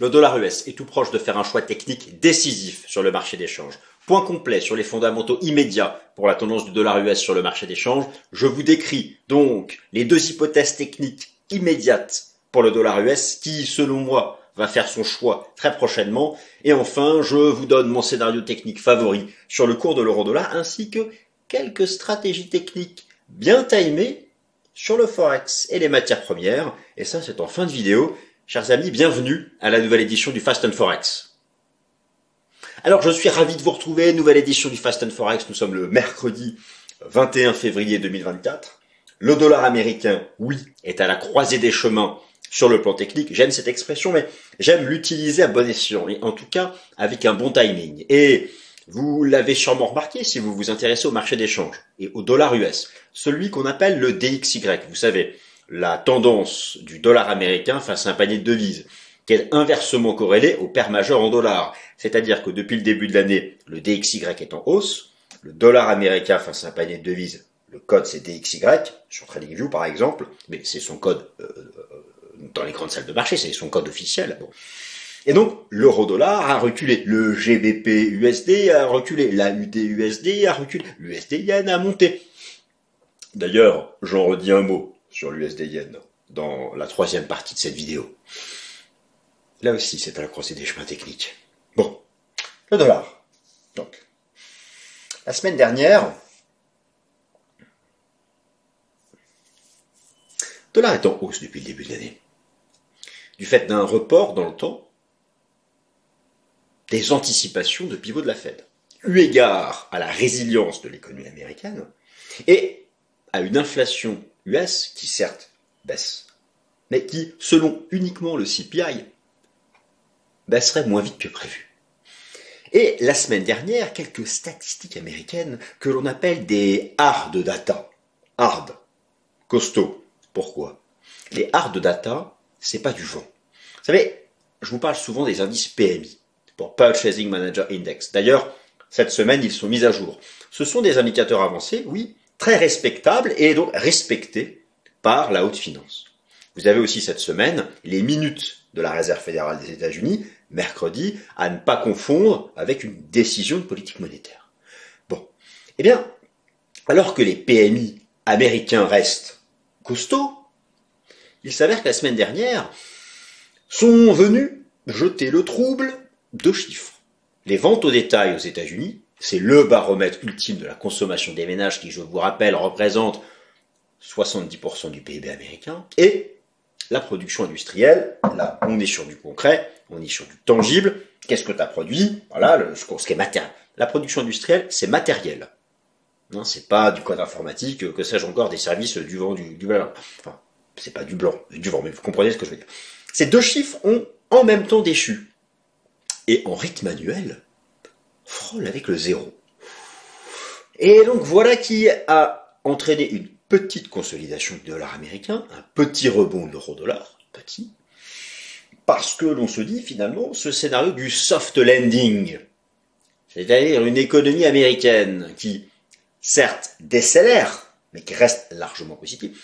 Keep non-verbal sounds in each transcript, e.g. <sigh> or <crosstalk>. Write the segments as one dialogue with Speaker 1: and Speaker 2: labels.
Speaker 1: Le dollar US est tout proche de faire un choix technique décisif sur le marché d'échange. Point complet sur les fondamentaux immédiats pour la tendance du dollar US sur le marché d'échange. Je vous décris donc les deux hypothèses techniques immédiates pour le dollar US qui, selon moi, va faire son choix très prochainement. Et enfin, je vous donne mon scénario technique favori sur le cours de l'euro dollar ainsi que quelques stratégies techniques bien timées sur le forex et les matières premières. Et ça, c'est en fin de vidéo. Chers amis, bienvenue à la nouvelle édition du Fast and Forex. Alors, je suis ravi de vous retrouver, nouvelle édition du Fast and Forex. Nous sommes le mercredi 21 février 2024. Le dollar américain, oui, est à la croisée des chemins sur le plan technique. J'aime cette expression, mais j'aime l'utiliser à bon escient, et en tout cas avec un bon timing. Et vous l'avez sûrement remarqué si vous vous intéressez au marché d'échange et au dollar US, celui qu'on appelle le DXY, vous savez, la tendance du dollar américain face à un panier de devises, qui est inversement corrélé au paire majeur en dollars. C'est-à-dire que depuis le début de l'année, le DXY est en hausse, le dollar américain face à un panier de devises, le code c'est DXY, sur TradingView par exemple, mais c'est son code euh, dans les grandes salles de marché, c'est son code officiel. Et donc, l'euro-dollar a reculé, le GBP USD a reculé, la UD USD a reculé, l'USD yen a monté. D'ailleurs, j'en redis un mot sur l'USD yen dans la troisième partie de cette vidéo. Là aussi, c'est à la croisée des chemins techniques. Bon, le dollar. Donc, la semaine dernière, le dollar est en hausse depuis le début de l'année. Du fait d'un report dans le temps des anticipations de pivot de la Fed. Eu égard à la résilience de l'économie américaine et à une inflation US qui certes baisse, mais qui, selon uniquement le CPI, baisserait moins vite que prévu. Et la semaine dernière, quelques statistiques américaines que l'on appelle des hard data. Hard. Costaud. Pourquoi? Les hard data, c'est pas du vent. Vous savez, je vous parle souvent des indices PMI, pour Purchasing Manager Index. D'ailleurs, cette semaine, ils sont mis à jour. Ce sont des indicateurs avancés, oui, très respectables et donc respectés par la haute finance. Vous avez aussi cette semaine les minutes de la Réserve fédérale des États-Unis, mercredi, à ne pas confondre avec une décision de politique monétaire. Bon. Eh bien, alors que les PMI américains restent costauds, il s'avère que la semaine dernière sont venus jeter le trouble deux chiffres. Les ventes au détail aux États-Unis, c'est le baromètre ultime de la consommation des ménages qui, je vous rappelle, représente 70% du PIB américain, et la production industrielle, là on est sur du concret, on est sur du tangible, qu'est-ce que tu as produit? Voilà, le, ce qui est matériel. La production industrielle, c'est matériel. Non, c'est pas du code informatique, que sais-je encore, des services du vent, du, blanc. Enfin, c'est pas du blanc, du vent, mais vous comprenez ce que je veux dire. Ces deux chiffres ont en même temps déchu. Et en rythme manuel, frôle avec le zéro. Et donc voilà qui a entraîné une petite consolidation du dollar américain, un petit rebond de l'euro-dollar, petit, parce que l'on se dit finalement ce scénario du soft landing, c'est-à-dire une économie américaine qui, certes, décélère, mais qui reste largement positive,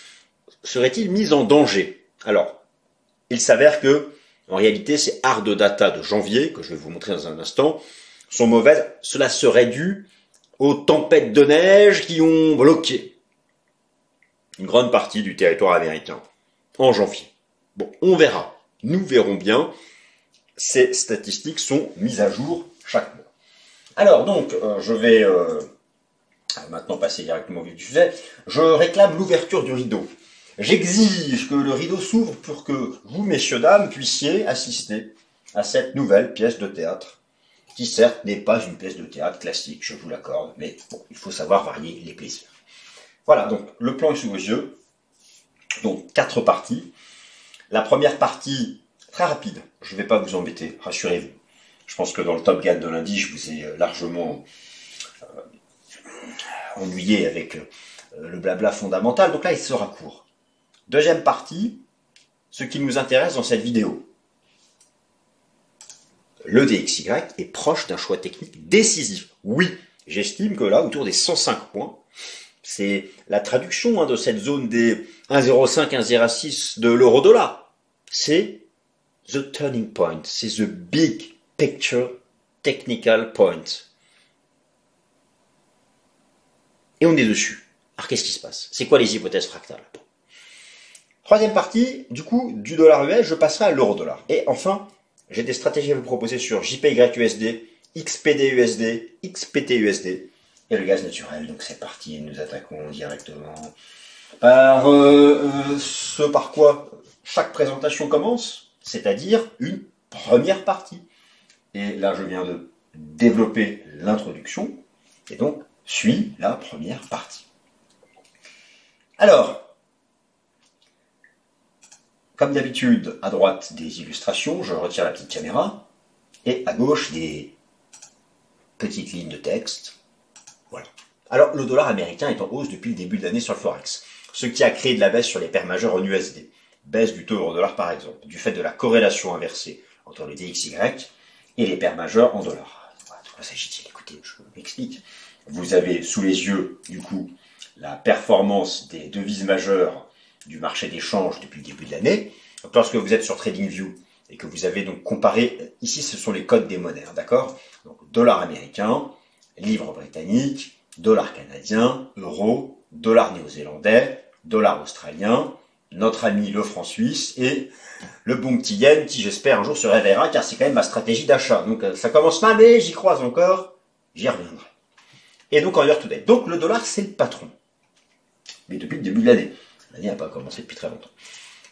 Speaker 1: serait-il mise en danger? Alors, il s'avère que, en réalité, ces hard data de janvier, que je vais vous montrer dans un instant, sont mauvaises. Cela serait dû aux tempêtes de neige qui ont bloqué une grande partie du territoire américain en janvier. Bon, on verra. Nous verrons bien. Ces statistiques sont mises à jour chaque mois. Alors donc, euh, je vais euh, maintenant passer directement au vif du sujet. Je réclame l'ouverture du rideau. J'exige que le rideau s'ouvre pour que vous, messieurs, dames, puissiez assister à cette nouvelle pièce de théâtre, qui certes n'est pas une pièce de théâtre classique, je vous l'accorde, mais il faut savoir varier les plaisirs. Voilà, donc le plan est sous vos yeux. Donc quatre parties. La première partie, très rapide, je ne vais pas vous embêter, rassurez-vous. Je pense que dans le Top Gun de lundi, je vous ai largement euh, ennuyé avec euh, le blabla fondamental. Donc là, il sera court. Deuxième partie, ce qui nous intéresse dans cette vidéo. Le DXY est proche d'un choix technique décisif. Oui, j'estime que là, autour des 105 points, c'est la traduction hein, de cette zone des 1,05, 1,06 de l'euro-dollar. C'est the turning point, c'est the big picture technical point. Et on est dessus. Alors qu'est-ce qui se passe? C'est quoi les hypothèses fractales? Troisième partie, du coup, du dollar US, je passerai à l'euro dollar. Et enfin, j'ai des stratégies à vous proposer sur JPYUSD, XPDUSD, XPTUSD et le gaz naturel. Donc c'est parti, nous attaquons directement par euh, euh, ce par quoi chaque présentation commence, c'est-à-dire une première partie. Et là, je viens de développer l'introduction, et donc suit la première partie. Alors, comme d'habitude, à droite des illustrations, je retire la petite caméra, et à gauche des petites lignes de texte. Voilà. Alors, le dollar américain est en hausse depuis le début de l'année sur le Forex, ce qui a créé de la baisse sur les paires majeures en USD. Baisse du taux euro-dollar par exemple, du fait de la corrélation inversée entre le DXY et les paires majeures en dollars. de quoi s'agit-il? Écoutez, je m'explique. Vous avez sous les yeux, du coup, la performance des devises majeures du marché d'échange depuis le début de l'année. Lorsque vous êtes sur TradingView et que vous avez donc comparé, ici ce sont les codes des monnaies, d'accord? Donc dollar américain, livre britannique, dollar canadien, euro, dollar néo-zélandais, dollar australien, notre ami le franc suisse et le bon petit yen qui j'espère un jour se réveillera car c'est quand même ma stratégie d'achat. Donc euh, ça commence mal mais j'y crois encore, j'y reviendrai. Et donc en year to date. Donc le dollar c'est le patron. Mais depuis le début de l'année. L'année n'a pas commencé depuis très longtemps.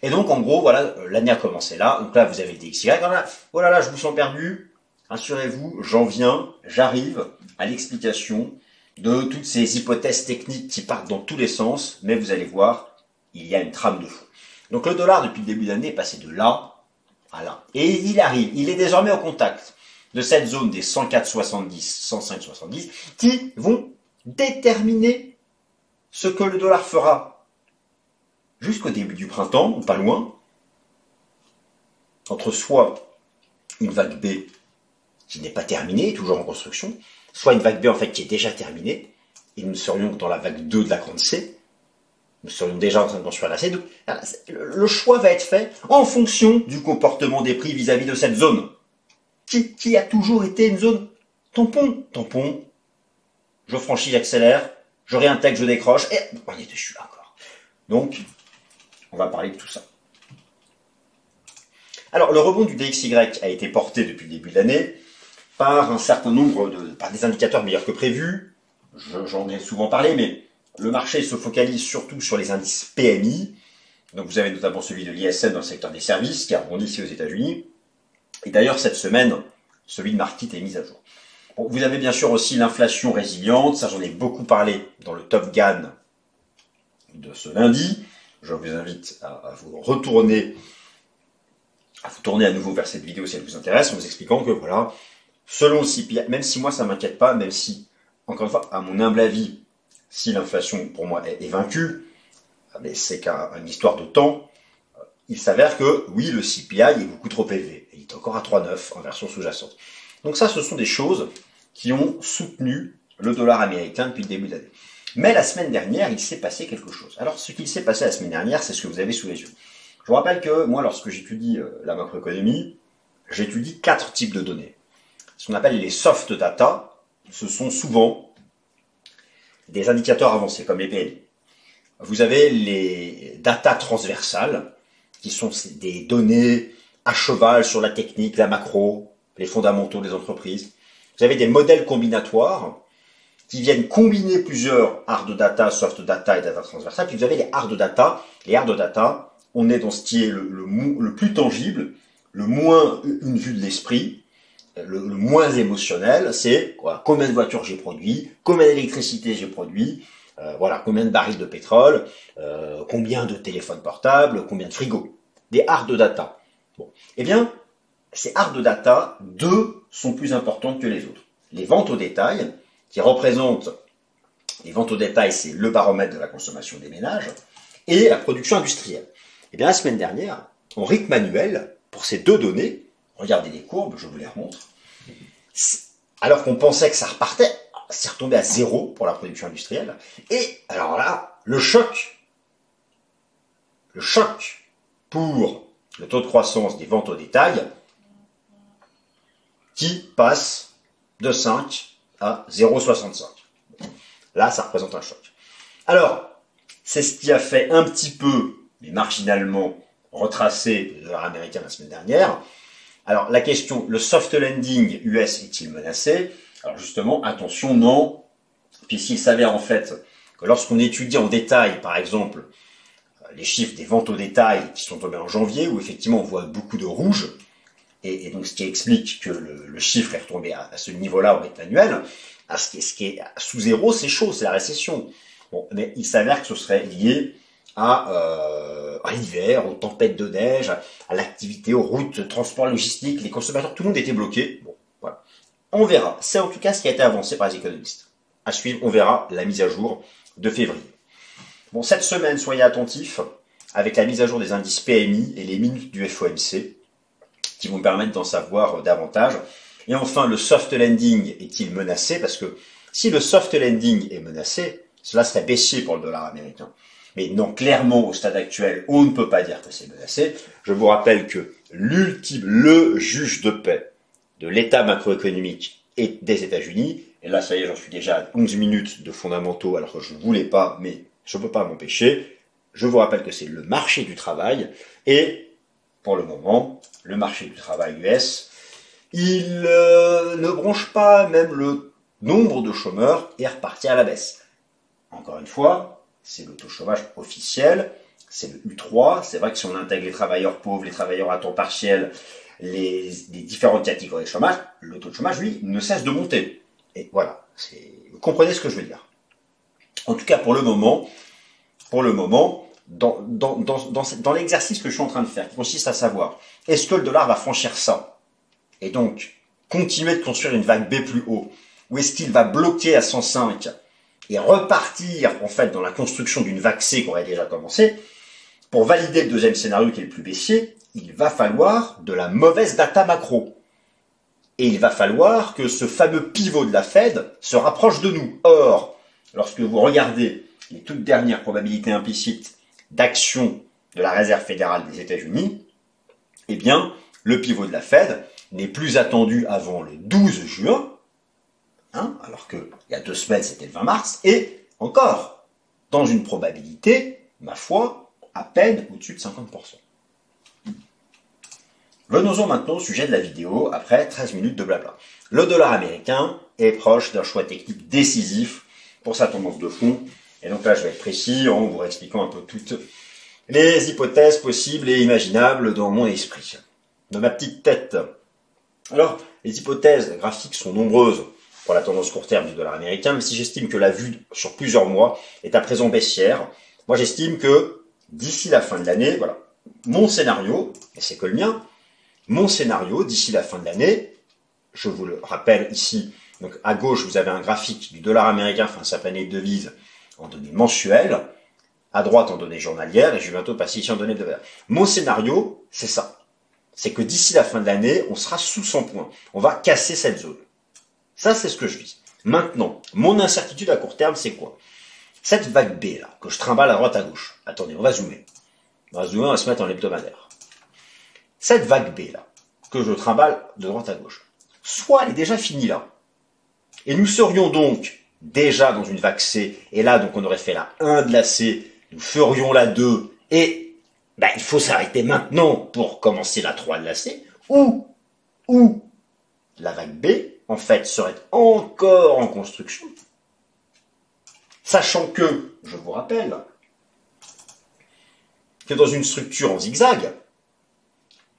Speaker 1: Et donc, en gros, voilà, euh, l'année a commencé là. Donc là, vous avez des XY. Oh là là, je vous sens perdu. Rassurez-vous, j'en viens, j'arrive à l'explication de toutes ces hypothèses techniques qui partent dans tous les sens, mais vous allez voir, il y a une trame de fond. Donc le dollar, depuis le début de l'année, est passé de là à là. Et il arrive, il est désormais au contact de cette zone des 104,70, 105,70, qui vont déterminer ce que le dollar fera jusqu'au début du printemps, ou pas loin, entre soit une vague B qui n'est pas terminée, toujours en construction, soit une vague B en fait qui est déjà terminée, et nous serions dans la vague 2 de la grande C, nous serions déjà en train de construire la C. Donc, le choix va être fait en fonction du comportement des prix vis-à-vis de cette zone, qui, a toujours été une zone tampon, tampon, je franchis, j'accélère, je réintègre, je décroche, et on est dessus encore. Donc, on va parler de tout ça. Alors, le rebond du DXY a été porté depuis le début de l'année par un certain nombre de, par des indicateurs meilleurs que prévus. J'en ai souvent parlé, mais le marché se focalise surtout sur les indices PMI. Donc, vous avez notamment celui de l'ISM dans le secteur des services, qui a rebondi ici aux États-Unis. Et d'ailleurs, cette semaine, celui de Market est mis à jour. vous avez bien sûr aussi l'inflation résiliente, ça j'en ai beaucoup parlé dans le Top Gun de ce lundi je vous invite à, vous retourner, à vous tourner à nouveau vers cette vidéo si elle vous intéresse, en vous expliquant que voilà, selon le CPI, même si moi ça m'inquiète pas, même si, encore une fois, à mon humble avis, si l'inflation pour moi est, vaincue, ah, mais c'est qu'une histoire de temps, euh, il s'avère que oui, le CPI est beaucoup trop élevé. Il est encore à 3,9 en version sous-jacente. Donc ça, ce sont des choses qui ont soutenu le dollar américain depuis le début de l'année. Mais la semaine dernière, il s'est passé quelque chose. Alors, ce qu'il s'est passé la semaine dernière, c'est ce que vous avez sous les yeux. Je vous rappelle que moi, lorsque j'étudie euh, la macroéconomie, j'étudie quatre types de données. Ce qu'on appelle les soft data, ce sont souvent des indicateurs avancés, comme les PNI. Vous avez les data transversales, qui sont des données à cheval sur la technique, la macro, les fondamentaux des entreprises. Vous avez des modèles combinatoires, qui viennent combiner plusieurs hard data, soft data et data transversal. Puis vous avez les hard data. Les hard data, on est dans ce qui est le, le, plus tangible, le moins une vue de l'esprit, le, moins émotionnel, c'est quoi? Combien de voitures j'ai produit? Combien d'électricité j'ai produit? Euh, Voilà, combien de barils de pétrole? Euh, Combien de téléphones portables? Combien de frigos? Des hard data. Bon, eh bien, ces hard data, deux sont plus importantes que les autres. Les ventes au détail, qui représente les ventes au détail, c'est le baromètre de la consommation des ménages, et la production industrielle. Et eh bien la semaine dernière, en rythme manuel, pour ces deux données, regardez les courbes, je vous les remontre, alors qu'on pensait que ça repartait, c'est retombé à zéro pour la production industrielle. Et alors là, le choc, le choc pour le taux de croissance des ventes au détail qui passe de 5 à 0,65. Là, ça représente un choc. Alors, c'est ce qui a fait un petit peu, mais marginalement, retracer le dollar américain la semaine dernière. Alors, la question, le soft landing US est-il menacé? Alors justement, attention, non. Puisqu'il s'avère en fait que lorsqu'on étudie en détail, par exemple, les chiffres des ventes au détail qui sont tombés en janvier, où effectivement on voit beaucoup de rouge, et, donc ce qui explique que le, chiffre est retombé à, ce niveau-là au rythme annuel, à ce, qui est, ce qui est sous zéro, c'est chaud, c'est la récession. Bon, mais il s'avère que ce serait lié à, euh, à l'hiver, aux tempêtes de neige, à l'activité, aux routes, transport logistique, les consommateurs, tout le monde était bloqué. Bon, voilà. On verra. C'est en tout cas ce qui a été avancé par les économistes. À suivre, on verra la mise à jour de février. Bon, cette semaine, soyez attentifs avec la mise à jour des indices PMI et les minutes du FOMC qui vont permettre d'en savoir davantage. Et enfin, le soft landing est-il menacé? Parce que si le soft landing est menacé, cela serait baissier pour le dollar américain. Mais non, clairement, au stade actuel, on ne peut pas dire que c'est menacé. Je vous rappelle que l'ultime, le juge de paix de l'état macroéconomique et des États-Unis, et là, ça y est, j'en suis déjà à 11 minutes de fondamentaux, alors que je ne voulais pas, mais je ne peux pas m'empêcher. Je vous rappelle que c'est le marché du travail, et pour le moment, le marché du travail US, il euh, ne bronche pas, même le nombre de chômeurs est reparti à la baisse. Encore une fois, c'est le taux de chômage officiel, c'est le U3. C'est vrai que si on intègre les travailleurs pauvres, les travailleurs à temps partiel, les, différentes catégories de chômage, le taux de chômage, lui, ne cesse de monter. Et voilà, vous comprenez ce que je veux dire. En tout cas, pour le moment, pour le moment, dans, dans, dans, dans l'exercice que je suis en train de faire, qui consiste à savoir, est-ce que le dollar va franchir ça Et donc, continuer de construire une vague B plus haut Ou est-ce qu'il va bloquer à 105 et repartir en fait dans la construction d'une vague C qu'on a déjà commencé, pour valider le deuxième scénario qui est le plus baissier, il va falloir de la mauvaise data macro. Et il va falloir que ce fameux pivot de la Fed se rapproche de nous. Or, lorsque vous regardez les toutes dernières probabilités implicites d'action de la Réserve fédérale des États-Unis, eh bien, le pivot de la Fed n'est plus attendu avant le 12 juin, Hein, alors qu'il y a deux semaines c'était le 20 mars, et encore, dans une probabilité, ma foi, à peine au-dessus de 50%. Venons-en maintenant au sujet de la vidéo, après 13 minutes de blabla. Le dollar américain est proche d'un choix technique décisif pour sa tendance de fond, et donc là je vais être précis en vous expliquant un peu toutes les hypothèses possibles et imaginables dans mon esprit, dans ma petite tête. Alors, les hypothèses graphiques sont nombreuses pour la tendance court terme du dollar américain, mais si j'estime que la vue sur plusieurs mois est à présent baissière, moi j'estime que d'ici la fin de l'année, voilà, mon scénario, et c'est que le mien, mon scénario d'ici la fin de l'année, je vous le rappelle ici, donc à gauche vous avez un graphique du dollar américain face à planète de devise en données mensuelles, à droite en données journalières, et je vais bientôt passer ici en données de Mon scénario, c'est ça. C'est que d'ici la fin de l'année, on sera sous 100 points. On va casser cette zone. Ça, c'est ce que je vis. Maintenant, mon incertitude à court terme, c'est quoi? Cette vague B, là, que je trimballe à droite à gauche. Attendez, on va zoomer. On va zoomer, on va se mettre en hebdomadaire. Cette vague B, là, que je trimballe de droite à gauche, soit elle est déjà finie là. Et nous serions donc déjà dans une vague C, et là, donc, on aurait fait la 1 de la C, nous ferions la 2, et ben, il faut s'arrêter maintenant pour commencer la 3 de la C, ou, ou la vague B, en fait, serait encore en construction, sachant que, je vous rappelle, que dans une structure en zigzag,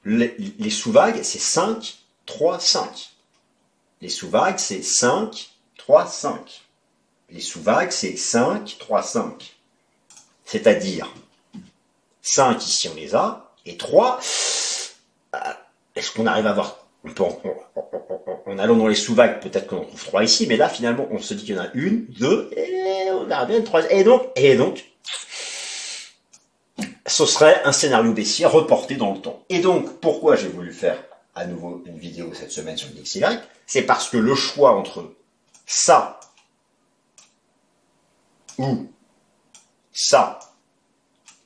Speaker 1: les, sous-vagues, c'est 5, 3, 5. Les sous-vagues, c'est 5, 3, 5. Les sous-vagues, c'est 5, 3, 5. C'est-à-dire, 5 ici on les a, et 3, euh, est-ce qu'on arrive à voir on peut en, allant dans les sous-vagues, peut-être qu'on en trouve trois ici, mais là, finalement, on se dit qu'il y en a une, deux, et on a bien une troisième. Et donc, et donc, ce serait un scénario baissier reporté dans le temps. Et donc, pourquoi j'ai voulu faire à nouveau une vidéo cette semaine sur le DXY C'est parce que le choix entre ça ou ça,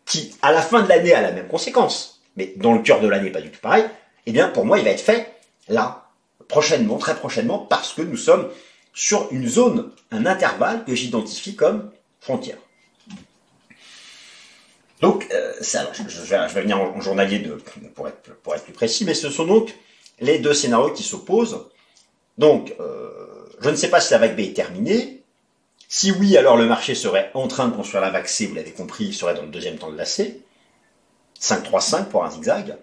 Speaker 1: qui, à la fin de l'année, a la même conséquence, mais dans le cœur de l'année, pas du tout pareil, eh bien, pour moi, il va être fait là, prochainement, très prochainement, parce que nous sommes sur une zone, un intervalle que j'identifie comme frontière. Donc, euh, ça, je, vais, venir en, journalier de, pour, être, pour être plus précis, mais ce sont donc les deux scénarios qui s'opposent. Donc, euh, je ne sais pas si la vague B est terminée. Si oui, alors le marché serait en train de construire la C, vous l'avez compris, il serait dans le deuxième temps de la C. 5-3-5 pour un zigzag.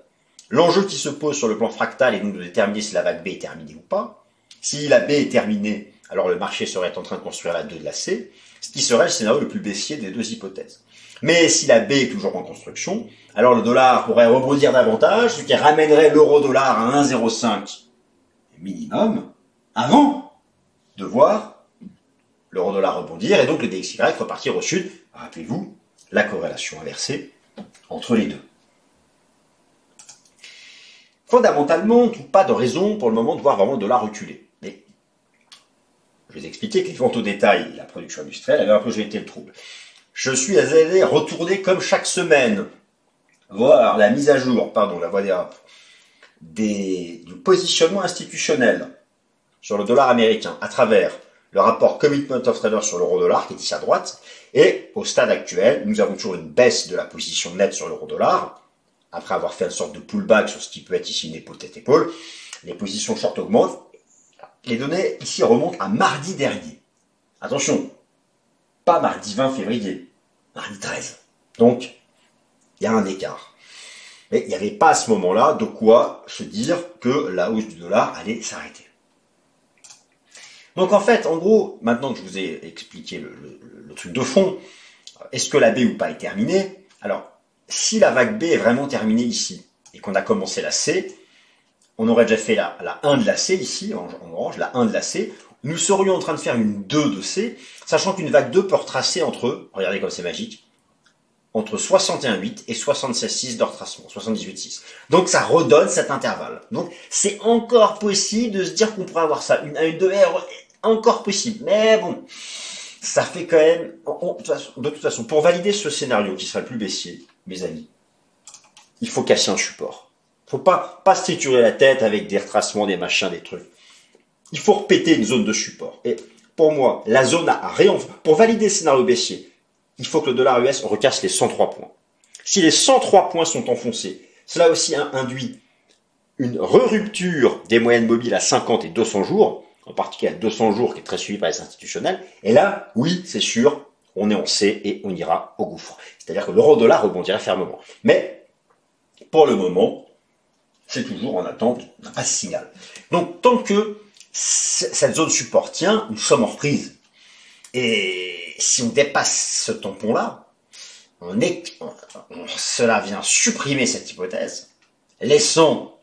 Speaker 1: L'enjeu qui se pose sur le plan fractal est donc de déterminer si la vague B est terminée ou pas. Si la B est terminée, alors le marché serait en train de construire la 2 de la C, ce qui serait le scénario le plus baissier des deux hypothèses. Mais si la B est toujours en construction, alors le dollar pourrait rebondir davantage, ce qui ramènerait l'euro-dollar à 1,05 minimum, avant de voir l'euro-dollar rebondir et donc le DXY repartir au sud. Rappelez-vous la corrélation inversée entre les deux. Fondamentalement, pas de raison pour le moment de voir vraiment le dollar reculer. Mais je vais vous expliquer que les ventes au détail la production industrielle avaient un peu été le trouble. Je suis allé retourner comme chaque semaine voir la mise à jour, pardon, la voie des, du positionnement institutionnel sur le dollar américain à travers le rapport Commitment of Traders sur l'euro-dollar qui est ici à droite. Et au stade actuel, nous avons toujours une baisse de la position nette sur l'euro-dollar après avoir fait une sorte de pullback sur ce qui peut être ici une épaule tête épaule, les positions short augmentent. Les données ici remontent à mardi dernier. Attention, pas mardi 20 février, mardi 13. Donc, il y a un écart. Mais il n'y avait pas à ce moment-là de quoi se dire que la hausse du dollar allait s'arrêter. Donc en fait, en gros, maintenant que je vous ai expliqué le, truc de fond, est-ce que la B ou pas est terminée? Alors, si la vague B est vraiment terminée ici, et qu'on a commencé la C, on aurait déjà fait la, la 1 de la C ici, en, orange, la 1 de la C, nous serions en train de faire une 2 de C, sachant qu'une vague 2 peut retracer entre, regardez comme c'est magique, entre 61,8 et 76,6 de retracement, 78,6. Donc ça redonne cet intervalle. Donc c'est encore possible de se dire qu'on pourrait avoir ça. Une 1, une 2 R, encore possible. Mais bon, ça fait quand même, de toute façon, pour valider ce scénario qui sera le plus baissier, mes amis, il faut casser un support. Il Faut pas, pas se triturer la tête avec des retracements, des machins, des trucs. Il faut repéter une zone de support. Et pour moi, la zone a rien, pour valider le scénario baissier, il faut que le dollar US recasse les 103 points. Si les 103 points sont enfoncés, cela aussi induit une re-rupture des moyennes mobiles à 50 et 200 jours, en particulier à 200 jours qui est très suivi par les institutionnels. Et là, oui, c'est sûr, on est en C et on ira au gouffre. C'est-à-dire que l'euro-dollar rebondira fermement. Mais, pour le moment, c'est toujours en attente d'un signal. Donc, tant que cette zone support tient, nous sommes en reprise. Et si on dépasse ce tampon-là, cela vient supprimer cette hypothèse, laissant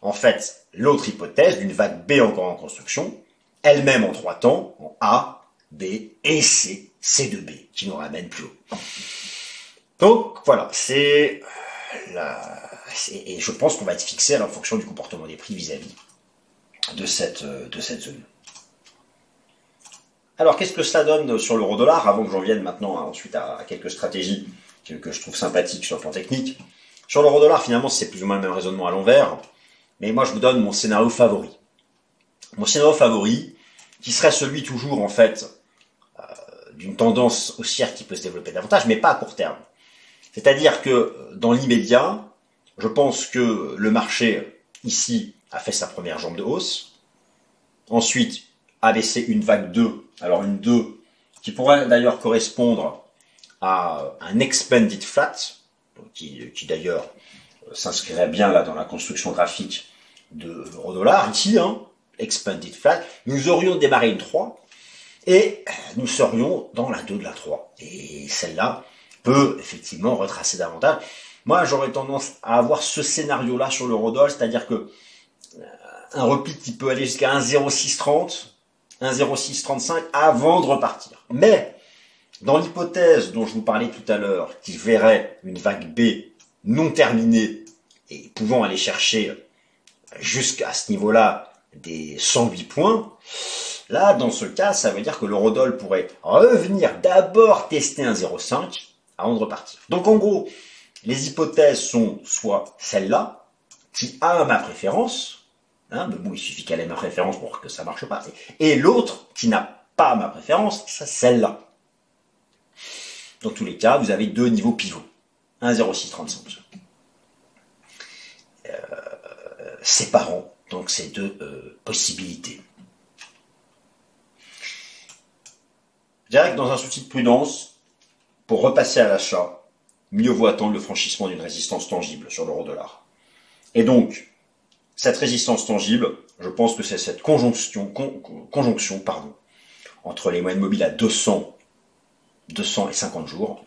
Speaker 1: en fait l'autre hypothèse d'une vague B encore en construction, elle-même en trois temps, en A, B et C, C2B, qui nous ramène plus haut. Donc voilà, c'est. Et je pense qu'on va être fixé en fonction du comportement des prix vis-à-vis de, cette, zone. Alors qu'est-ce que cela donne sur l'euro dollar avant que j'en vienne maintenant ensuite à, quelques stratégies que, que, je trouve sympathiques sur le plan technique? Sur l'euro dollar finalement c'est plus ou moins le même raisonnement à l'envers. Mais moi, je vous donne mon scénario favori. Mon scénario favori, qui serait celui toujours, en fait, euh, d'une tendance haussière qui peut se développer davantage, mais pas à court terme. C'est-à-dire que dans l'immédiat, je pense que le marché, ici, a fait sa première jambe de hausse. Ensuite, a laissé une vague 2, alors une 2, qui pourrait d'ailleurs correspondre à un expanded flat, qui, qui d'ailleurs s'inscrirait bien là dans la construction graphique de l'euro-dollar, ici, hein, expanded flat, nous aurions démarré une 3 et nous serions dans la 2 de la 3. Et celle-là peut effectivement retracer davantage. Moi, j'aurais tendance à avoir ce scénario-là sur l'euro-dollar, c'est-à-dire que euh, un repli qui peut aller jusqu'à 1,0630, 1,0635 avant de repartir. Mais dans l'hypothèse dont je vous parlais tout à l'heure, qui verrait une vague B non terminés et pouvant aller chercher jusqu'à ce niveau-là des 108 points, là, dans ce cas, ça veut dire que l'eurodoll pourrait revenir d'abord tester un 0,5 avant de repartir. Donc en gros, les hypothèses sont soit celle-là, qui a ma préférence, hein, mais bon, il suffit qu'elle ait ma préférence pour que ça marche pas, et l'autre qui n'a pas ma préférence, c'est celle-là. Dans tous les cas, vous avez deux niveaux pivots. 1, 0, 6, 35. Euh, séparant donc ces deux euh, possibilités. Je dirais que dans un souci de prudence, pour repasser à l'achat, mieux vaut attendre le franchissement d'une résistance tangible sur l'euro dollar. Et donc, cette résistance tangible, je pense que c'est cette conjonction, conjonction pardon, entre les moyennes mobiles à 200, 200 et 50 jours.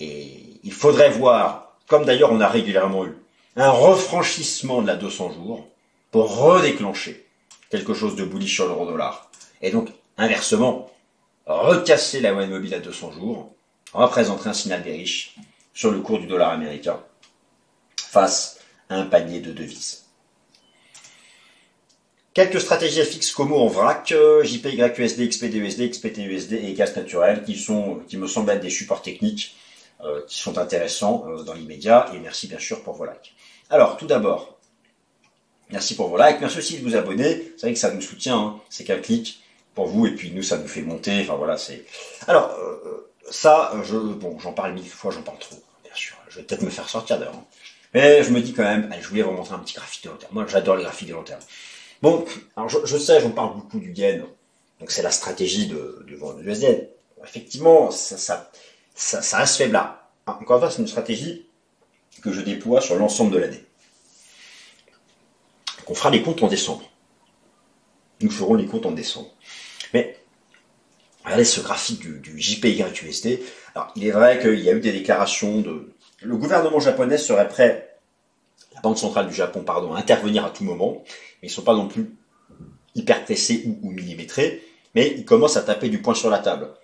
Speaker 1: Et il faudrait voir, comme d'ailleurs on a régulièrement eu, un refranchissement de la 200 jours pour redéclencher quelque chose de bullish sur l'euro dollar. Et donc, inversement, recasser la moyenne mobile à 200 jours représenterait un signal bearish sur le cours du dollar américain face à un panier de devises. Quelques stratégies FX Como en vrac, JPYUSD, XPDUSD, XPTUSD et gaz naturel qui sont, qui me semblent être des supports techniques euh, qui sont intéressants euh, dans l'immédiat. Et merci bien sûr pour vos likes. Alors, tout d'abord, merci pour vos likes. Merci aussi de vous abonner. C'est vrai que ça nous soutient. Hein. C'est qu'un clic pour vous et puis nous, ça nous fait monter. Enfin voilà, c'est. Alors, euh, ça, je, bon, j'en parle mille fois, j'en parle trop, bien sûr. Je vais peut-être me faire sortir d'ailleurs. Hein. Mais je me dis quand même, allez, je voulais vous montrer un petit graphique de long terme. Moi, j'adore les graphiques de long terme. Bon, alors je, sais, j'en parle beaucoup du gain. Donc c'est la stratégie de, de du USD. Effectivement, ça, ça, ça, ça reste faible là. Encore une fois, c'est une stratégie que je déploie sur l'ensemble de l'année. On fera les comptes en décembre. Nous ferons les comptes en décembre. Mais regardez ce graphique du, JPYUSD. Alors, il est vrai qu'il y a eu des déclarations de... Le gouvernement japonais serait prêt, la Banque centrale du Japon, pardon, à intervenir à tout moment, mais ils ne sont pas non plus hyper pressés ou, ou millimétrés, mais ils commencent à taper du poing sur la table.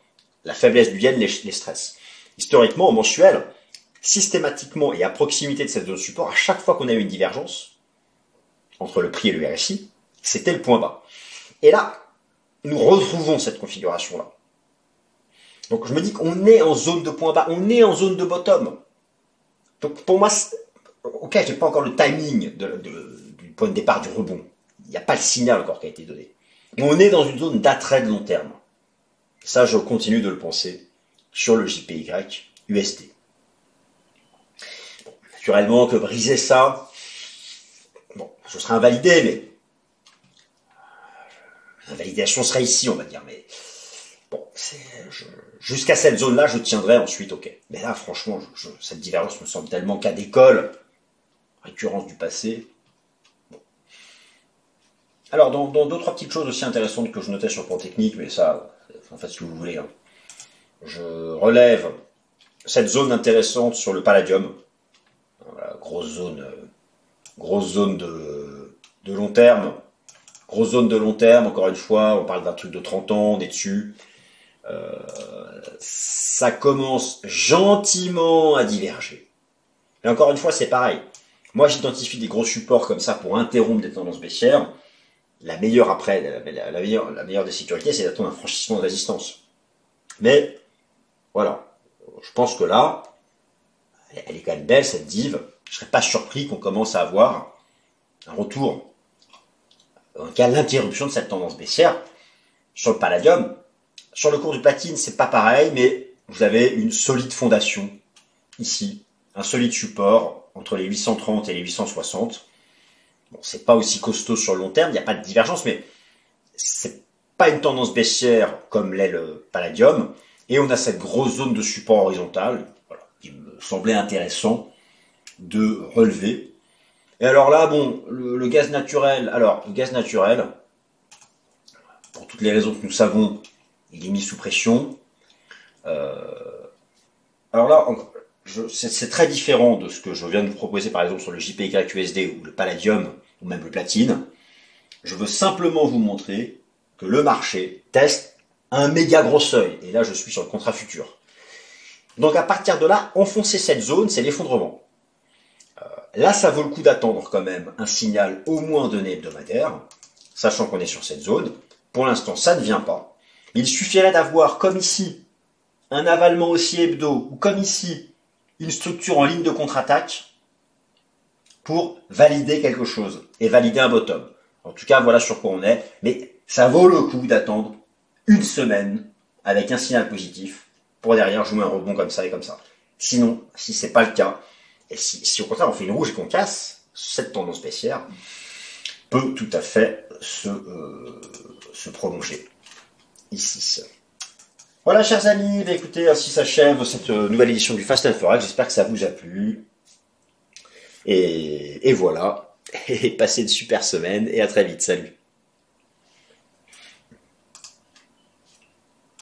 Speaker 1: La faiblesse du yen les, les stresse. Historiquement, au mensuel, systématiquement et à proximité de cette zone support, à chaque fois qu'on a eu une divergence entre le prix et le RSI, c'était le point bas. Et là, nous retrouvons cette configuration-là. Donc je me dis qu'on est en zone de point bas, on est en zone de bottom. Donc pour moi, ok, j'ai pas encore le timing du point de départ du rebond. Il n'y a pas le signal encore qui a été donné. Mais on est dans une zone d'attrait de long terme. Ça, je continue de le penser sur le JPY USD. naturellement que briser ça, bon, ce serait invalidé, mais l'invalidation serait ici, on va dire, mais bon, jusqu'à cette zone-là, je tiendrai ensuite, ok. Mais là, franchement, cette divergence me semble tellement cas d'école, récurrence du passé. Alors, dans, deux, trois petites choses aussi intéressantes que je notais sur le plan technique, mais ça, en fait, ce que vous voulez. Hein je relève cette zone intéressante sur le palladium. grosse zone, euh, grosse zone de, long terme. Grosse zone de long terme, encore une fois, on parle d'un truc de 30 ans, on est dessus. Euh, ça commence gentiment à diverger. Et encore une fois, c'est pareil. Moi, j'identifie des gros supports comme ça pour interrompre des tendances baissières. La meilleure après, la, meilleure, la meilleure des sécurités, c'est d'attendre un franchissement de résistance. Mais voilà. Je pense que là, elle est quand même belle, cette div. Je serais pas surpris qu'on commence à avoir un retour, en cas l'interruption de cette tendance baissière sur le palladium. Sur le cours du platine, c'est pas pareil, mais vous avez une solide fondation ici, un solide support entre les 830 et les 860. Bon, c'est pas aussi costaud sur le long terme, il n'y a pas de divergence, mais c'est pas une tendance baissière comme l'est le palladium. Et on a cette grosse zone de support horizontal, qui me semblait intéressant de relever. Et alors là, bon, le, gaz naturel, alors, le gaz naturel, pour toutes les raisons que nous savons, il est mis sous pression. Euh, alors là, c'est très différent de ce que je viens de vous proposer, par exemple, sur le JPYUSD ou le Palladium, ou même le Platine. Je veux simplement vous montrer que le marché teste un méga gros seuil. Et là, je suis sur le contrat futur. Donc à partir de là, enfoncer cette zone, c'est l'effondrement. Euh, là, ça vaut le coup d'attendre quand même un signal au moins donné hebdomadaire, sachant qu'on est sur cette zone. Pour l'instant, ça ne vient pas. Il suffirait d'avoir, comme ici, un avalement aussi hebdo, ou comme ici, une structure en ligne de contre-attaque pour valider quelque chose et valider un bottom. En tout cas, voilà sur quoi on est. Mais ça vaut le coup d'attendre une semaine avec un signal positif pour derrière jouer un rebond comme ça et comme ça. Sinon, si c'est pas le cas, et si, au contraire on fait une rouge et qu'on casse, cette tendance baissière peut tout à fait se, euh, se prolonger ici. Voilà, chers amis, bah, écoutez, ainsi s'achève cette euh, nouvelle édition du Fast and Forex. J'espère que ça vous a plu. Et, et voilà. <laughs> Et passez une super semaine et à très vite. Salut.